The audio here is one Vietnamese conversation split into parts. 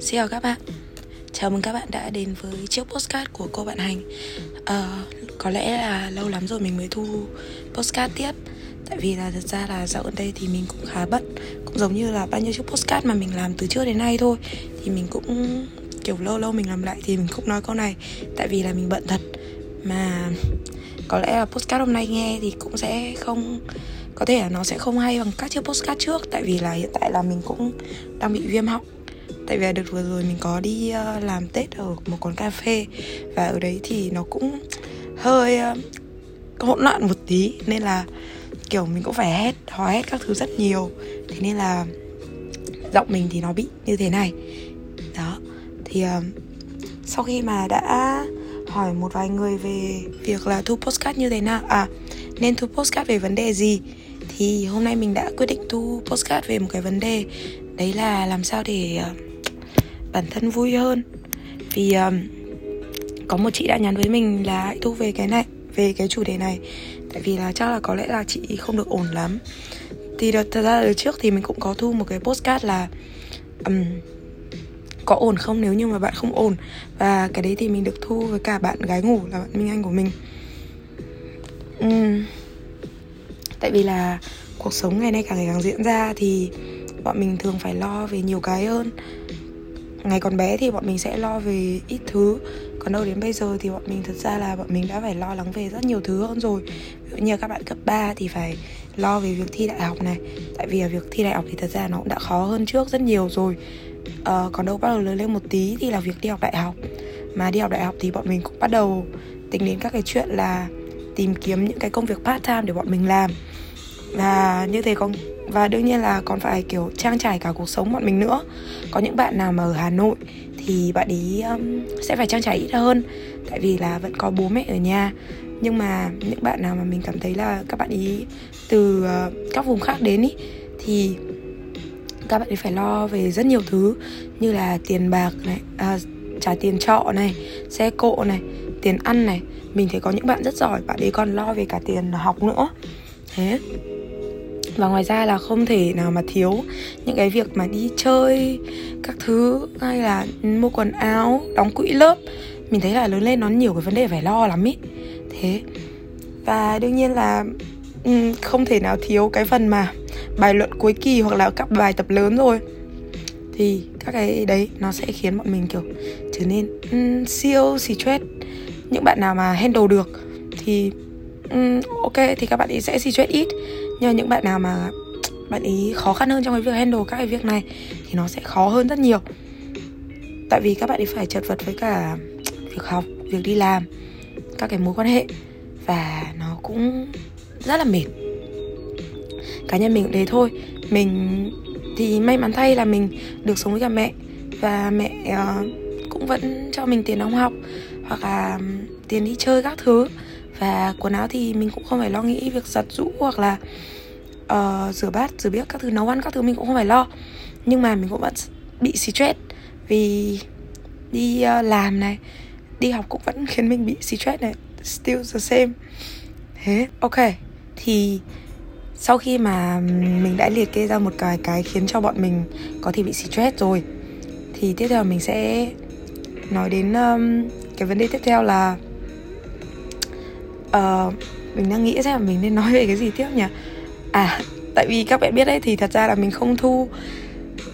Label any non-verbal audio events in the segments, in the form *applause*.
Xin chào các bạn. Chào mừng các bạn đã đến với chiếc postcard của cô bạn Hành. À, Có lẽ là lâu lắm rồi mình mới thu postcard tiếp. Tại vì là thật ra là dạo gần đây thì mình cũng khá bận. Cũng giống như là bao nhiêu chiếc postcard mà mình làm từ trước đến nay thôi. Thì mình cũng kiểu lâu lâu mình làm lại thì mình cũng nói câu này. Tại vì là mình bận thật. Mà có lẽ là postcard hôm nay nghe thì cũng sẽ không có thể là nó sẽ không hay bằng các chiếc postcard trước. Tại vì là hiện tại là mình cũng đang bị viêm họng tại vì được đợt vừa rồi mình có đi uh, làm tết ở một quán cà phê và ở đấy thì nó cũng hơi uh, hỗn loạn một tí. Nên là kiểu mình cũng phải hét hò hét các thứ rất nhiều. Thế nên là giọng mình thì nó bị như thế này. Đó. Thì uh, sau khi mà đã hỏi một vài người về việc là thu postcard như thế nào à nên thu postcard về vấn đề gì thì hôm nay mình đã quyết định thu postcard về một cái vấn đề. Đấy là làm sao để uh, bản thân vui hơn. Vì um, có một chị đã nhắn với mình là hãy thu về cái này về cái chủ đề này. Tại vì là chắc là có lẽ là chị không được ổn lắm. Thì đợt thật ra đợt trước thì mình cũng có thu một cái postcard là um, có ổn không nếu như mà bạn không ổn? Và cái đấy thì mình được thu với cả bạn gái ngủ là bạn minh anh của mình. Um, tại vì là cuộc sống ngày nay càng ngày càng diễn ra thì bọn mình thường phải lo về nhiều cái hơn ngày còn bé thì bọn mình sẽ lo về ít thứ. Còn đâu đến bây giờ thì bọn mình thật ra là bọn mình đã phải lo lắng về rất nhiều thứ hơn rồi. Ví dụ như các bạn cấp 3 thì phải lo về việc thi đại học này. Tại vì việc thi đại học thì thật ra nó cũng đã khó hơn trước rất nhiều rồi. À, còn đâu bắt đầu lớn lên một tí thì là việc đi học đại học. Mà đi học đại học thì bọn mình cũng bắt đầu tính đến các cái chuyện là tìm kiếm những cái công việc part time để bọn mình làm. Và như thế có và đương nhiên là còn phải kiểu trang trải cả cuộc sống bọn mình nữa. Có những bạn nào mà ở hà nội thì bạn ý um, sẽ phải trang trải ít hơn. Tại vì là vẫn có bố mẹ ở nhà. Nhưng mà những bạn nào mà mình cảm thấy là các bạn ý từ uh, các vùng khác đến ý thì các bạn ấy phải lo về rất nhiều thứ. Như là tiền bạc này à, trả tiền trọ này xe cộ này tiền ăn này. Mình thấy có những bạn rất giỏi bạn ấy còn lo về cả tiền học nữa. Thế và ngoài ra là không thể nào mà thiếu những cái việc mà đi chơi các thứ hay là mua quần áo đóng quỹ lớp. Mình thấy là lớn lên nó nhiều cái vấn đề phải lo lắm ý. Thế. Và đương nhiên là ừ, không thể nào thiếu cái phần mà bài luận cuối kỳ hoặc là các bài tập lớn rồi. Thì các cái đấy nó sẽ khiến bọn mình kiểu trở nên um, siêu stress. Những bạn nào mà handle được thì um, ok thì các bạn ấy sẽ stress ít nhưng những bạn nào mà bạn ý khó khăn hơn trong cái việc handle các cái việc này thì nó sẽ khó hơn rất nhiều. Tại vì các bạn ấy phải chật vật với cả việc học việc đi làm các cái mối quan hệ và nó cũng rất là mệt. Cá nhân mình cũng thế thôi. Mình thì may mắn thay là mình được sống với cả mẹ và mẹ uh, cũng vẫn cho mình tiền đóng học hoặc là tiền đi chơi các thứ và quần áo thì mình cũng không phải lo nghĩ việc giặt rũ hoặc là uh, rửa bát rửa biếc các thứ nấu ăn các thứ mình cũng không phải lo. Nhưng mà mình cũng vẫn bị stress vì đi uh, làm này đi học cũng vẫn khiến mình bị stress này. Still the same. Thế ok. Thì sau khi mà mình đã liệt kê ra một cái cái khiến cho bọn mình có thể bị stress rồi thì tiếp theo mình sẽ nói đến um, cái vấn đề tiếp theo là uh, mình đang nghĩ xem là mình nên nói về cái gì tiếp nhỉ? À tại vì các bạn biết đấy thì thật ra là mình không thu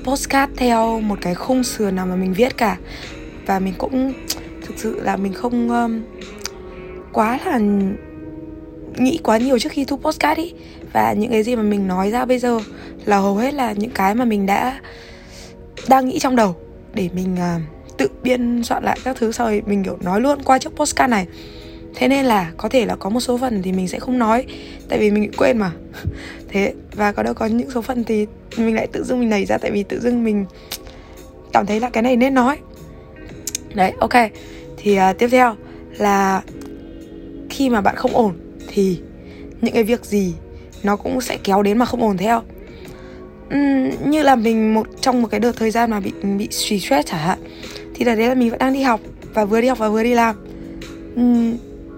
postcard theo một cái khung sườn nào mà mình viết cả. Và mình cũng thực sự là mình không um, quá là nghĩ quá nhiều trước khi thu postcard ý. Và những cái gì mà mình nói ra bây giờ là hầu hết là những cái mà mình đã đang nghĩ trong đầu để mình uh, tự biên soạn lại các thứ sau rồi mình kiểu nói luôn qua chiếc postcard này thế nên là có thể là có một số phần thì mình sẽ không nói tại vì mình quên mà. *laughs* Thế và có đâu có những số phần thì mình lại tự dưng mình nảy ra tại vì tự dưng mình cảm thấy là cái này nên nói. Đấy ok. Thì uh, tiếp theo là khi mà bạn không ổn thì những cái việc gì nó cũng sẽ kéo đến mà không ổn theo uhm, như là mình một trong một cái đợt thời gian mà bị bị stress chả hạn thì là đấy là mình vẫn đang đi học và vừa đi học và vừa đi làm. Uhm,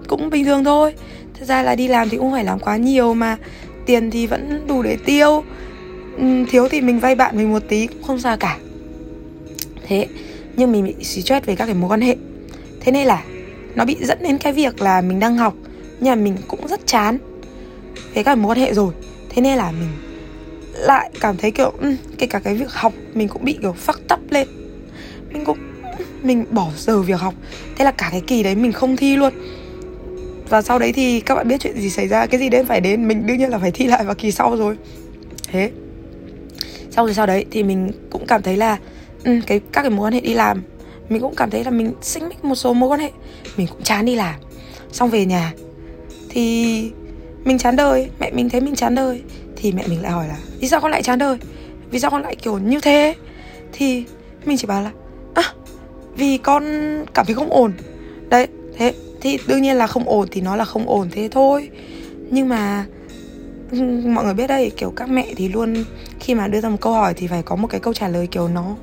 cũng bình thường thôi. Thật ra là đi làm thì cũng phải làm quá nhiều mà. Tiền thì vẫn đủ để tiêu. Ừ, thiếu thì mình vay bạn mình một tí cũng không sao cả. Thế nhưng mình bị stress về các cái mối quan hệ. Thế nên là nó bị dẫn đến cái việc là mình đang học nhưng mà mình cũng rất chán về các mối quan hệ rồi. Thế nên là mình lại cảm thấy kiểu um, kể cả cái việc học mình cũng bị kiểu phắc tắp lên. Mình cũng mình bỏ giờ việc học. Thế là cả cái kỳ đấy mình không thi luôn và sau đấy thì các bạn biết chuyện gì xảy ra cái gì đến phải đến mình đương nhiên là phải thi lại vào kỳ sau rồi. Thế sau rồi sau đấy thì mình cũng cảm thấy là ừ, cái các cái mối quan hệ đi làm mình cũng cảm thấy là mình sinh mích một số mối quan hệ mình cũng chán đi làm. Xong về nhà thì mình chán đời mẹ mình thấy mình chán đời thì mẹ mình lại hỏi là vì sao con lại chán đời? Vì sao con lại kiểu như thế? Thì mình chỉ bảo là à vì con cảm thấy không ổn. Đấy thế thì đương nhiên là không ổn thì nó là không ổn thế thôi. Nhưng mà, *laughs* mọi người biết đây kiểu các mẹ thì luôn khi mà đưa ra một câu hỏi thì phải có một cái câu trả lời kiểu nó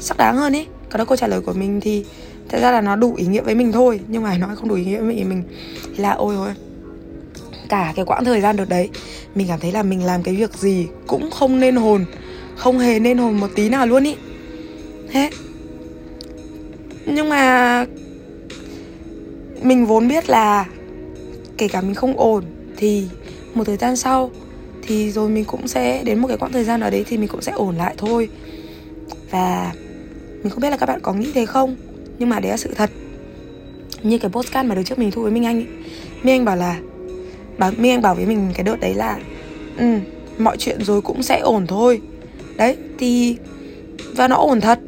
sắc đáng hơn ấy còn đó, câu trả lời của mình thì thật ra là nó đủ ý nghĩa với mình thôi, nhưng mà nó không đủ ý nghĩa với mình. Mình là ôi ôi, cả cái quãng thời gian được đấy, mình cảm thấy là mình làm cái việc gì cũng không nên hồn, không hề nên hồn một tí nào luôn ý. Thế. Nhưng mà mình vốn biết là kể cả mình không ổn thì một thời gian sau thì rồi mình cũng sẽ đến một cái quãng thời gian ở đấy thì mình cũng sẽ ổn lại thôi. Và mình không biết là các bạn có nghĩ thế không, nhưng mà đấy là sự thật. Như cái postcard mà được trước mình thu với minh anh ấy. minh anh bảo là, bảo, minh anh bảo với mình cái đợt đấy là ừ mọi chuyện rồi cũng sẽ ổn thôi. Đấy, thì và nó ổn thật,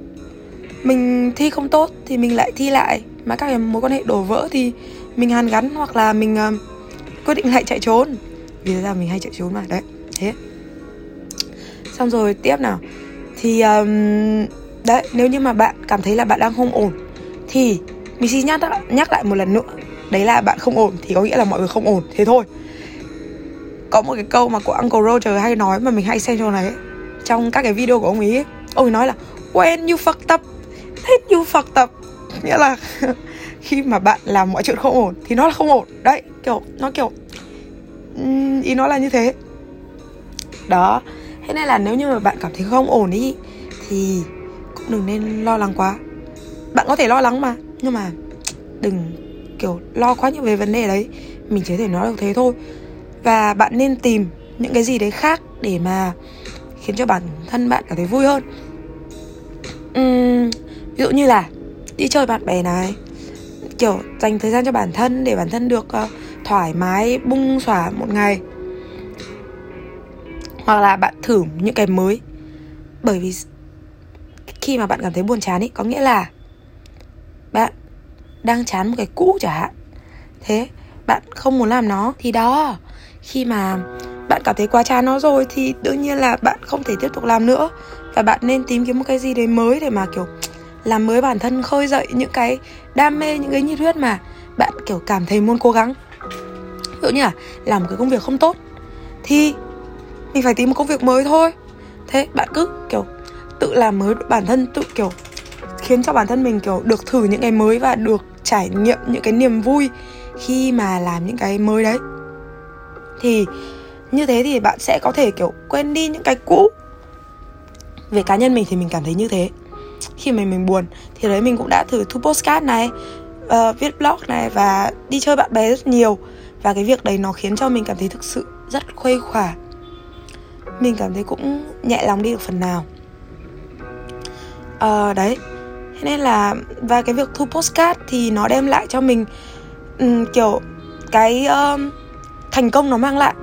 mình thi không tốt thì mình lại thi lại mà các cái mối quan hệ đổ vỡ thì mình hàn gắn hoặc là mình uh, quyết định lại chạy trốn. Vì ra mình hay chạy trốn mà đấy thế. Xong rồi tiếp nào. Thì um, đấy nếu như mà bạn cảm thấy là bạn đang không ổn thì mình xin nhắc nhắc lại một lần nữa đấy là bạn không ổn thì có nghĩa là mọi người không ổn thế thôi. Có một cái câu mà của Uncle Roger hay nói mà mình hay xem trong này trong các cái video của ông ấy. Ông ấy nói là when you fucked up then you fucked up nghĩa là *laughs* khi mà bạn làm mọi chuyện không ổn thì nó là không ổn. Đấy kiểu nó kiểu ý nó là như thế. Đó thế nên là nếu như mà bạn cảm thấy không ổn ý thì cũng đừng nên lo lắng quá. Bạn có thể lo lắng mà nhưng mà đừng kiểu lo quá nhiều về vấn đề đấy. Mình chỉ có thể nói được thế thôi. Và bạn nên tìm những cái gì đấy khác để mà khiến cho bản thân bạn cảm thấy vui hơn. Uhm, ví dụ như là đi chơi bạn bè này. Kiểu dành thời gian cho bản thân để bản thân được uh, thoải mái bung xỏa một ngày. Hoặc là bạn thử những cái mới. Bởi vì khi mà bạn cảm thấy buồn chán ý có nghĩa là bạn đang chán một cái cũ chẳng hạn. Thế bạn không muốn làm nó thì đó khi mà bạn cảm thấy quá chán nó rồi thì đương nhiên là bạn không thể tiếp tục làm nữa. Và bạn nên tìm kiếm một cái gì đấy mới để mà kiểu làm mới bản thân khơi dậy những cái đam mê, những cái nhiệt huyết mà bạn, kiểu, cảm thấy muốn cố gắng. Ví dụ như là làm một cái công việc không tốt thì mình phải tìm một công việc mới thôi. Thế bạn cứ, kiểu, tự làm mới bản thân, tự, kiểu, khiến cho bản thân mình, kiểu, được thử những cái mới và được trải nghiệm những cái niềm vui khi mà làm những cái mới đấy. Thì như thế thì bạn sẽ có thể, kiểu, quên đi những cái cũ. Về cá nhân mình thì mình cảm thấy như thế khi mà mình buồn thì đấy mình cũng đã thử thu postcard này uh, viết blog này và đi chơi bạn bè rất nhiều. Và cái việc đấy nó khiến cho mình cảm thấy thực sự rất khuây khỏa. Mình cảm thấy cũng nhẹ lòng đi được phần nào. Uh, đấy. Thế nên là và cái việc thu postcard thì nó đem lại cho mình um, kiểu cái uh, thành công nó mang lại.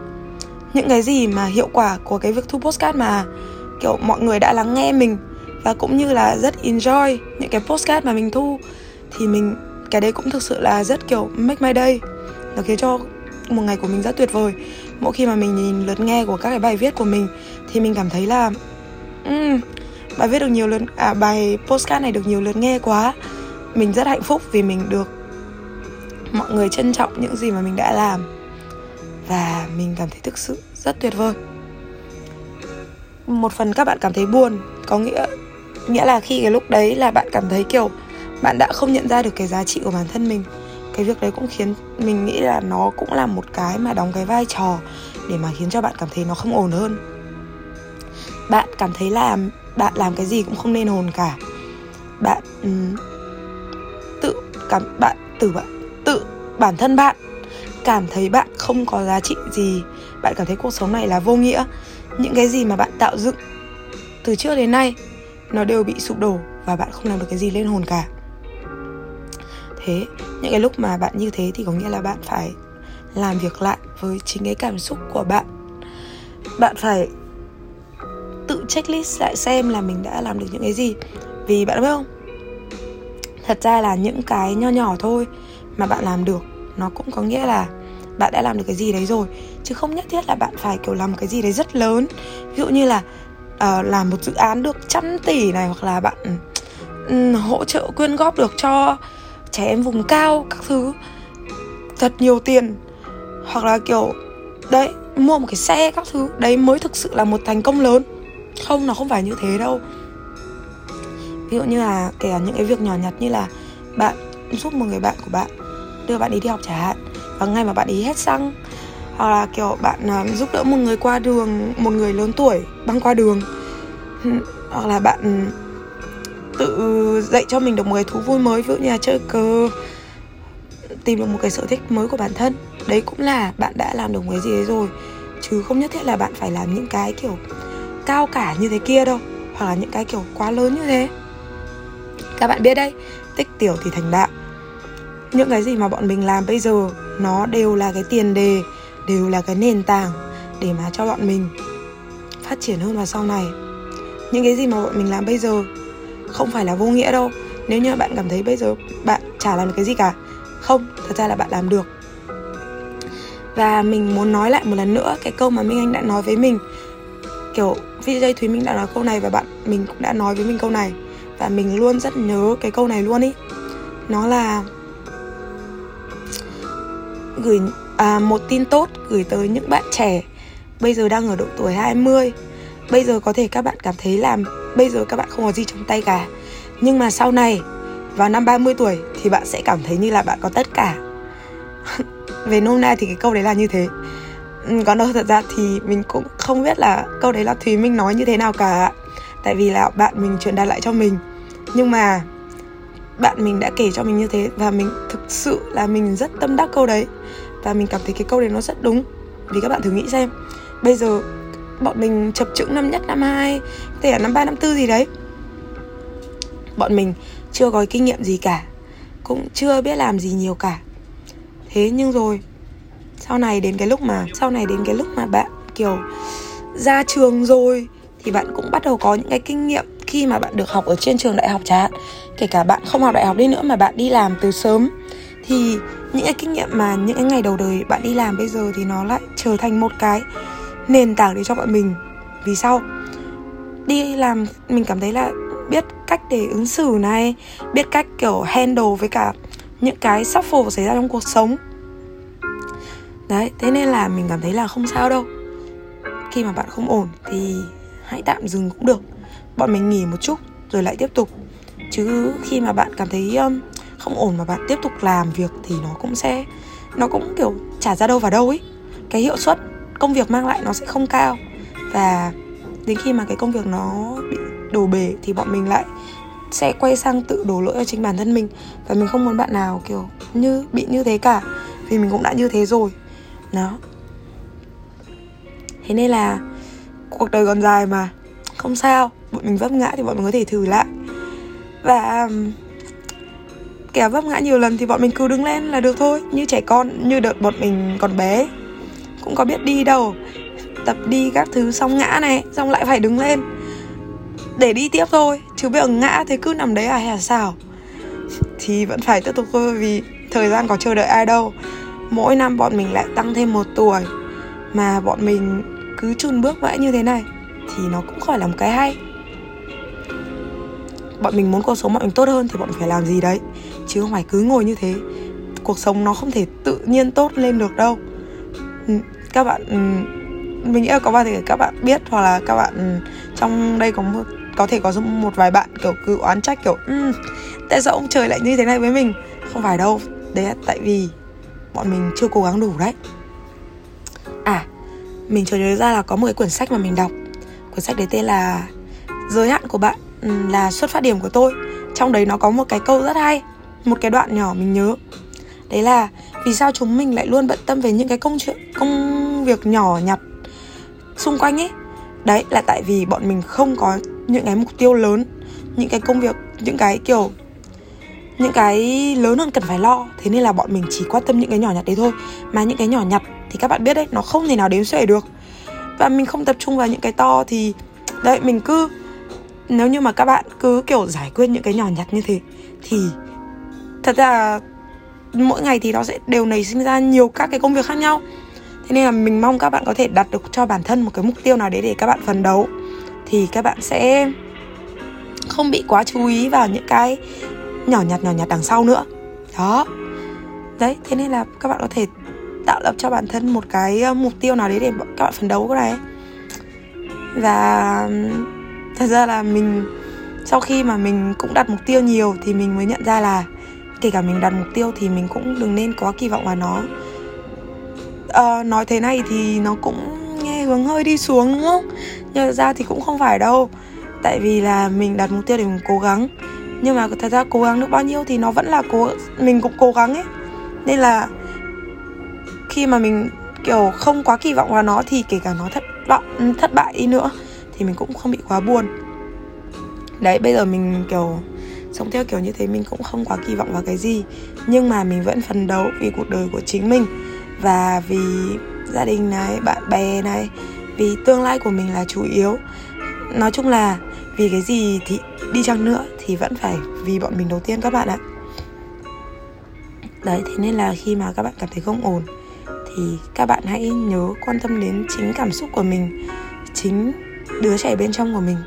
Những cái gì mà hiệu quả của cái việc thu postcard mà kiểu mọi người đã lắng nghe mình và cũng như là rất enjoy những cái postcard mà mình thu thì mình cái đấy cũng thực sự là rất kiểu make my day. Nó khiến cho một ngày của mình rất tuyệt vời. Mỗi khi mà mình nhìn lượt nghe của các cái bài viết của mình thì mình cảm thấy là um, bài viết được nhiều lượt à bài postcard này được nhiều lượt nghe quá. Mình rất hạnh phúc vì mình được mọi người trân trọng những gì mà mình đã làm. Và mình cảm thấy thực sự rất tuyệt vời. Một phần các bạn cảm thấy buồn có nghĩa nghĩa là khi cái lúc đấy là bạn cảm thấy kiểu bạn đã không nhận ra được cái giá trị của bản thân mình. Cái việc đấy cũng khiến mình nghĩ là nó cũng là một cái mà đóng cái vai trò để mà khiến cho bạn cảm thấy nó không ổn hơn. Bạn cảm thấy là bạn làm cái gì cũng không nên hồn cả. Bạn um, tự cảm bạn tự bạn tự bản thân bạn cảm thấy bạn không có giá trị gì. Bạn cảm thấy cuộc sống này là vô nghĩa. Những cái gì mà bạn tạo dựng từ trước đến nay nó đều bị sụp đổ và bạn không làm được cái gì lên hồn cả. Thế, những cái lúc mà bạn như thế thì có nghĩa là bạn phải làm việc lại với chính cái cảm xúc của bạn. Bạn phải tự checklist lại xem là mình đã làm được những cái gì. Vì bạn biết không? Thật ra là những cái nho nhỏ thôi mà bạn làm được, nó cũng có nghĩa là bạn đã làm được cái gì đấy rồi. Chứ không nhất thiết là bạn phải, kiểu, làm cái gì đấy rất lớn. Ví dụ như là Ờ, uh, làm một dự án được trăm tỷ này hoặc là bạn um, hỗ trợ quyên góp được cho trẻ em vùng cao các thứ. Thật nhiều tiền. Hoặc là kiểu đấy mua một cái xe các thứ đấy mới thực sự là một thành công lớn. Không nó không phải như thế đâu. Ví dụ như là kể cả những cái việc nhỏ nhặt như là bạn giúp một người bạn của bạn đưa bạn đi đi học trả hạn và ngay mà bạn ý hết xăng hoặc là kiểu bạn uh, giúp đỡ một người qua đường một người lớn tuổi băng qua đường. Hoặc là bạn tự dạy cho mình được một cái thú vui mới ví dụ như là chơi cờ tìm được một cái sở thích mới của bản thân. Đấy cũng là bạn đã làm được một cái gì đấy rồi. Chứ không nhất thiết là bạn phải làm những cái kiểu cao cả như thế kia đâu hoặc là những cái kiểu quá lớn như thế. Các bạn biết đấy tích tiểu thì thành đạo những cái gì mà bọn mình làm bây giờ nó đều là cái tiền đề đều là cái nền tảng để mà cho bọn mình phát triển hơn vào sau này. Những cái gì mà bọn mình làm bây giờ không phải là vô nghĩa đâu. Nếu như bạn cảm thấy bây giờ bạn chả làm được cái gì cả, không, thật ra là bạn làm được. Và mình muốn nói lại một lần nữa cái câu mà minh anh đã nói với mình. Kiểu VJ Thúy Minh đã nói câu này và bạn, mình cũng đã nói với mình câu này. Và mình luôn rất nhớ cái câu này luôn ý. Nó là gửi à, một tin tốt gửi tới những bạn trẻ. Bây giờ đang ở độ tuổi 20 bây giờ có thể các bạn cảm thấy là bây giờ các bạn không có gì trong tay cả. Nhưng mà sau này vào năm 30 tuổi thì bạn sẽ cảm thấy như là bạn có tất cả. *laughs* Về nôm na thì cái câu đấy là như thế. Ừ, còn đâu thật ra thì mình cũng không biết là câu đấy là thùy minh nói như thế nào cả tại vì là bạn mình truyền đạt lại cho mình. Nhưng mà bạn mình đã kể cho mình như thế và mình thực sự là mình rất tâm đắc câu đấy và mình cảm thấy cái câu đấy nó rất đúng. Vì các bạn thử nghĩ xem. Bây giờ, bọn mình chập chững năm nhất, năm hai có thể là năm ba, năm tư gì đấy. Bọn mình chưa có kinh nghiệm gì cả, cũng chưa biết làm gì nhiều cả. Thế nhưng rồi, sau này đến cái lúc mà, sau này đến cái lúc mà bạn, kiểu, ra trường rồi, thì bạn cũng bắt đầu có những cái kinh nghiệm khi mà bạn được học ở trên trường đại học chẳng hạn. Kể cả bạn không học đại học đi nữa mà bạn đi làm từ sớm. Thì những cái kinh nghiệm mà những cái ngày đầu đời bạn đi làm bây giờ thì nó lại trở thành một cái nền tảng để cho bọn mình. Vì sao? Đi làm mình cảm thấy là biết cách để ứng xử này biết cách kiểu handle với cả những cái shuffle xảy ra trong cuộc sống. Đấy thế nên là mình cảm thấy là không sao đâu. Khi mà bạn không ổn thì hãy tạm dừng cũng được. Bọn mình nghỉ một chút rồi lại tiếp tục. Chứ khi mà bạn cảm thấy um, không ổn mà bạn tiếp tục làm việc thì nó cũng sẽ, nó cũng kiểu trả ra đâu vào đâu ấy. Cái hiệu suất công việc mang lại nó sẽ không cao. Và đến khi mà cái công việc nó bị đổ bể thì bọn mình lại sẽ quay sang tự đổ lỗi cho chính bản thân mình. Và mình không muốn bạn nào kiểu như, bị như thế cả, vì mình cũng đã như thế rồi. Đó. Thế nên là cuộc đời còn dài mà. Không sao, bọn mình vấp ngã thì bọn mình có thể thử lại. Và kẻ vấp ngã nhiều lần thì bọn mình cứ đứng lên là được thôi. Như trẻ con, như đợt bọn mình còn bé. Cũng có biết đi đâu. Tập đi các thứ xong ngã này, xong lại phải đứng lên. Để đi tiếp thôi, chứ bây giờ ngã thế cứ nằm đấy à hay là sao? Thì vẫn phải tiếp tục thôi, vì thời gian có chờ đợi ai đâu. Mỗi năm bọn mình lại tăng thêm một tuổi, mà bọn mình cứ chun bước mãi như thế này, thì nó cũng khỏi là một cái hay. Bọn mình muốn cuộc sống bọn mình tốt hơn thì bọn mình phải làm gì đấy? Chứ không phải cứ ngồi như thế. Cuộc sống nó không thể tự nhiên tốt lên được đâu. Ừ, các bạn ừ, mình nghĩ là có bao giờ các bạn biết hoặc là các bạn ừ, trong đây có một có thể có một vài bạn kiểu cứ oán trách kiểu um, tại sao ông trời lại như thế này với mình? Không phải đâu. Đấy là tại vì bọn mình chưa cố gắng đủ đấy. À mình chợt nhớ ra là có một cái quyển sách mà mình đọc. Cuốn sách đấy tên là giới hạn của bạn là xuất phát điểm của tôi. Trong đấy nó có một cái câu rất hay một cái đoạn nhỏ mình nhớ. Đấy là vì sao chúng mình lại luôn bận tâm về những cái công chuyện, công việc nhỏ nhặt xung quanh ấy. Đấy, là tại vì bọn mình không có những cái mục tiêu lớn, những cái công việc, những cái kiểu, những cái lớn hơn cần phải lo. Thế nên là bọn mình chỉ quan tâm những cái nhỏ nhặt đấy thôi. Mà những cái nhỏ nhặt thì các bạn biết đấy, nó không thể nào đếm xuể được. Và mình không tập trung vào những cái to thì, đấy, mình cứ, nếu như mà các bạn cứ kiểu giải quyết những cái nhỏ nhặt như thế thì thật ra mỗi ngày thì nó sẽ đều nảy sinh ra nhiều các cái công việc khác nhau. Thế nên là mình mong các bạn có thể đặt được cho bản thân một cái mục tiêu nào đấy để các bạn phấn đấu. Thì các bạn sẽ không bị quá chú ý vào những cái nhỏ nhặt nhỏ nhặt đằng sau nữa. Đó. Đấy, thế nên là các bạn có thể tạo lập cho bản thân một cái mục tiêu nào đấy để các bạn phấn đấu cái này. Và, thật ra là mình, sau khi mà mình cũng đặt mục tiêu nhiều thì mình mới nhận ra là kể cả mình đặt mục tiêu thì mình cũng đừng nên có kỳ vọng vào nó. À, nói thế này thì nó cũng nghe hướng hơi đi xuống đúng không? Nhưng ra thì cũng không phải đâu. Tại vì là mình đặt mục tiêu để mình cố gắng. Nhưng mà thật ra cố gắng được bao nhiêu thì nó vẫn là cố mình cũng cố gắng ấy. Nên là khi mà mình kiểu không quá kỳ vọng vào nó thì kể cả nó thất vọng thất bại đi nữa thì mình cũng không bị quá buồn. Đấy bây giờ mình kiểu sống theo kiểu như thế mình cũng không quá kỳ vọng vào cái gì. Nhưng mà mình vẫn phấn đấu vì cuộc đời của chính mình. Và vì gia đình này, bạn bè này, vì tương lai của mình là chủ yếu. Nói chung là vì cái gì thì đi chăng nữa thì vẫn phải vì bọn mình đầu tiên các bạn ạ. Đấy, thế nên là khi mà các bạn cảm thấy không ổn thì các bạn hãy nhớ quan tâm đến chính cảm xúc của mình, chính đứa trẻ bên trong của mình.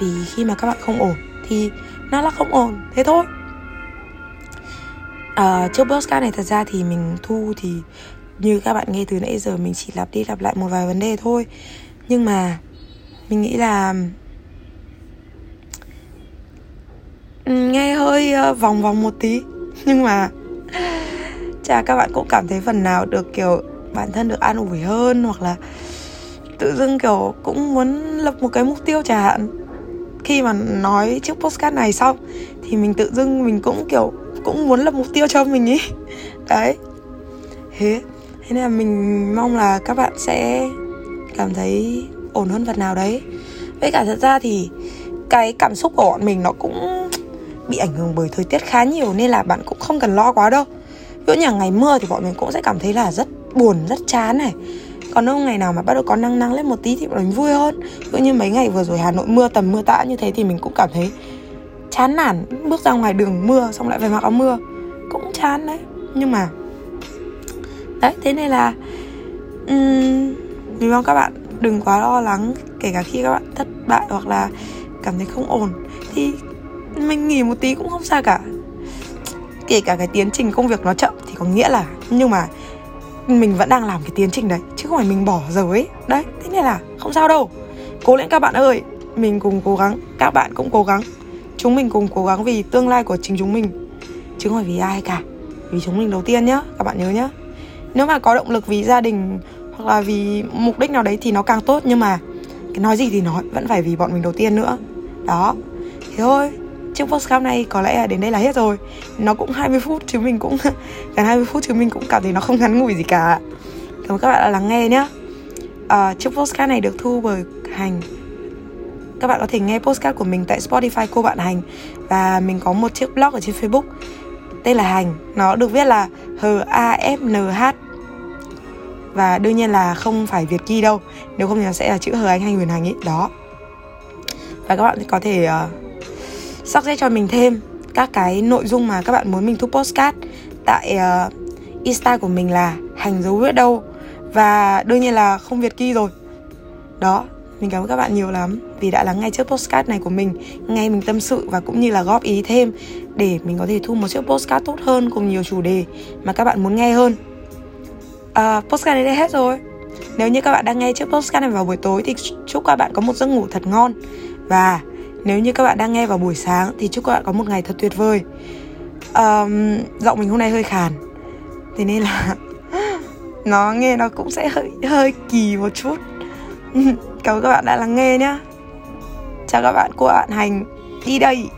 Vì khi mà các bạn không ổn thì nó là không ổn thế thôi. À, trước podcast này thật ra thì mình thu thì như các bạn nghe từ nãy giờ mình chỉ lặp đi lặp lại một vài vấn đề thôi. Nhưng mà mình nghĩ là ừ, nghe hơi ờ, vòng vòng một tí. *laughs* Nhưng mà chả các bạn cũng cảm thấy phần nào được kiểu bản thân được an ủi hơn hoặc là tự dưng kiểu cũng muốn lập một cái mục tiêu chẳng hạn khi mà nói trước postcard này xong thì mình tự dưng mình cũng kiểu, cũng muốn lập mục tiêu cho mình ý. Đấy. Thế thế nên là mình mong là các bạn sẽ cảm thấy ổn hơn phần nào đấy. Với cả thật ra thì cái cảm xúc của bọn mình nó cũng bị ảnh hưởng bởi thời tiết khá nhiều nên là bạn cũng không cần lo quá đâu. Ví dụ như ngày mưa thì bọn mình cũng sẽ cảm thấy là rất buồn, rất chán này còn nếu ngày nào mà bắt đầu có nắng nắng lên một tí thì bọn mình vui hơn. Tự như mấy ngày vừa rồi hà nội mưa tầm mưa tã như thế thì mình cũng cảm thấy chán nản. Bước ra ngoài đường mưa xong lại phải mặc áo mưa. Cũng chán đấy. Nhưng mà đấy thế nên là um, mình mong các bạn đừng quá lo lắng kể cả khi các bạn thất bại hoặc là cảm thấy không ổn thì mình nghỉ một tí cũng không sao cả. Kể cả cái tiến trình công việc nó chậm thì có nghĩa là nhưng mà mình vẫn đang làm cái tiến trình đấy không phải mình bỏ dở ấy. Đấy, thế nên là không sao đâu. Cố lên các bạn ơi, mình cùng cố gắng, các bạn cũng cố gắng. Chúng mình cùng cố gắng vì tương lai của chính chúng mình. Chứ không phải vì ai cả, vì chúng mình đầu tiên nhá, các bạn nhớ nhá. Nếu mà có động lực vì gia đình hoặc là vì mục đích nào đấy thì nó càng tốt, nhưng mà cái nói gì thì nói vẫn phải vì bọn mình đầu tiên nữa. Đó, thế thôi. Chiếc podcast này có lẽ là đến đây là hết rồi. Nó cũng 20 phút chứ mình cũng, *laughs* gần 20 phút chứ mình cũng cảm thấy nó không ngắn ngủi gì cả cảm ơn các bạn đã lắng nghe nhé à, ờ, chiếc postcard này được thu bởi hành. Các bạn có thể nghe postcard của mình tại Spotify cô bạn hành. Và mình có một chiếc blog ở trên Facebook tên là hành. Nó được viết là h a f n h. Và đương nhiên là không phải Việt ghi đâu. Nếu không thì nó sẽ là chữ hờ anh hay huyền hành ấy đó. Và các bạn có thể ờ, uh, suggest cho mình thêm các cái nội dung mà các bạn muốn mình thu postcard tại uh, insta của mình là hành dấu viết đâu và đương nhiên là không việt ki rồi. Đó mình cảm ơn các bạn nhiều lắm vì đã lắng nghe chiếc postcard này của mình nghe mình tâm sự và cũng như là góp ý thêm để mình có thể thu một chiếc postcard tốt hơn cùng nhiều chủ đề mà các bạn muốn nghe hơn. À, postcard này đã hết rồi. Nếu như các bạn đang nghe chiếc postcard này vào buổi tối thì chúc các bạn có một giấc ngủ thật ngon. Và nếu như các bạn đang nghe vào buổi sáng thì chúc các bạn có một ngày thật tuyệt vời. Um, giọng mình hôm nay hơi khàn. Thế nên là nó nghe nó cũng sẽ hơi hơi kỳ một chút. *laughs* Cảm ơn các bạn đã lắng nghe nhé chào các bạn, cô bạn hành. Đi đây.